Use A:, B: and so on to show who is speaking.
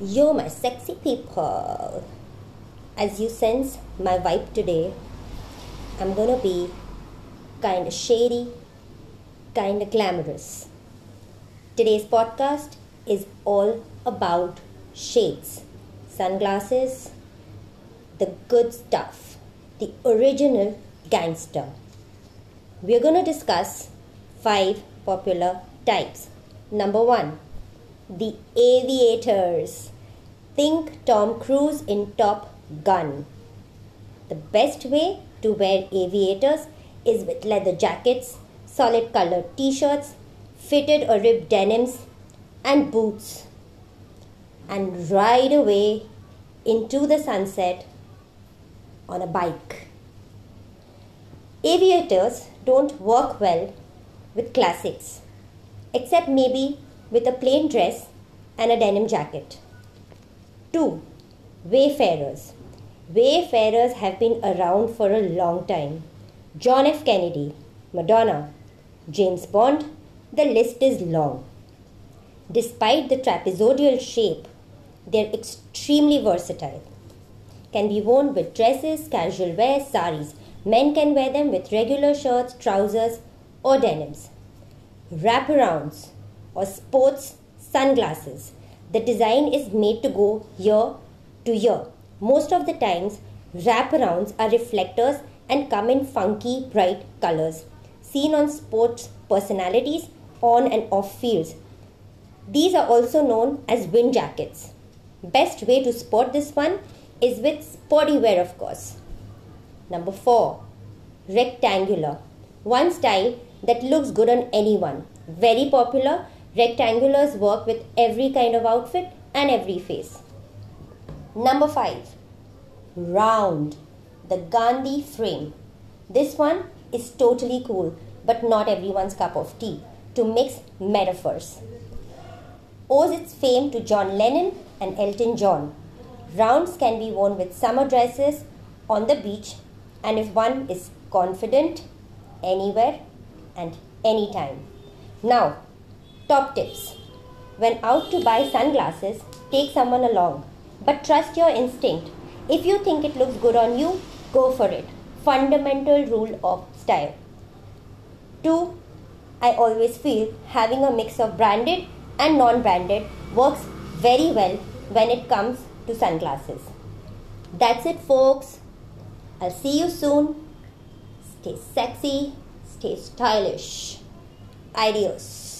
A: Yo, my sexy people. As you sense my vibe today, I'm gonna be kinda shady, kinda glamorous. Today's podcast is all about shades, sunglasses, the good stuff, the original gangster. We're gonna discuss five popular types. Number one, the aviators. Think Tom Cruise in Top Gun. The best way to wear aviators is with leather jackets, solid colored t shirts, fitted or ribbed denims, and boots. And ride away into the sunset on a bike. Aviators don't work well with classics, except maybe with a plain dress and a denim jacket. 2. Wayfarers. Wayfarers have been around for a long time. John F. Kennedy, Madonna, James Bond, the list is long. Despite the trapezoidal shape, they're extremely versatile. Can be worn with dresses, casual wear, saris. Men can wear them with regular shirts, trousers, or denims. Wraparounds or sports sunglasses. The design is made to go year to year. Most of the times, wraparounds are reflectors and come in funky, bright colors, seen on sports personalities on and off fields. These are also known as wind jackets. Best way to spot this one is with sporty wear, of course. Number 4. Rectangular. One style that looks good on anyone. Very popular Rectangulars work with every kind of outfit and every face. Number 5. Round. The Gandhi frame. This one is totally cool, but not everyone's cup of tea. To mix metaphors. Owes its fame to John Lennon and Elton John. Rounds can be worn with summer dresses on the beach, and if one is confident, anywhere and anytime. Now, Top tips When out to buy sunglasses, take someone along. But trust your instinct. If you think it looks good on you, go for it. Fundamental rule of style. 2. I always feel having a mix of branded and non branded works very well when it comes to sunglasses. That's it, folks. I'll see you soon. Stay sexy, stay stylish. Adios.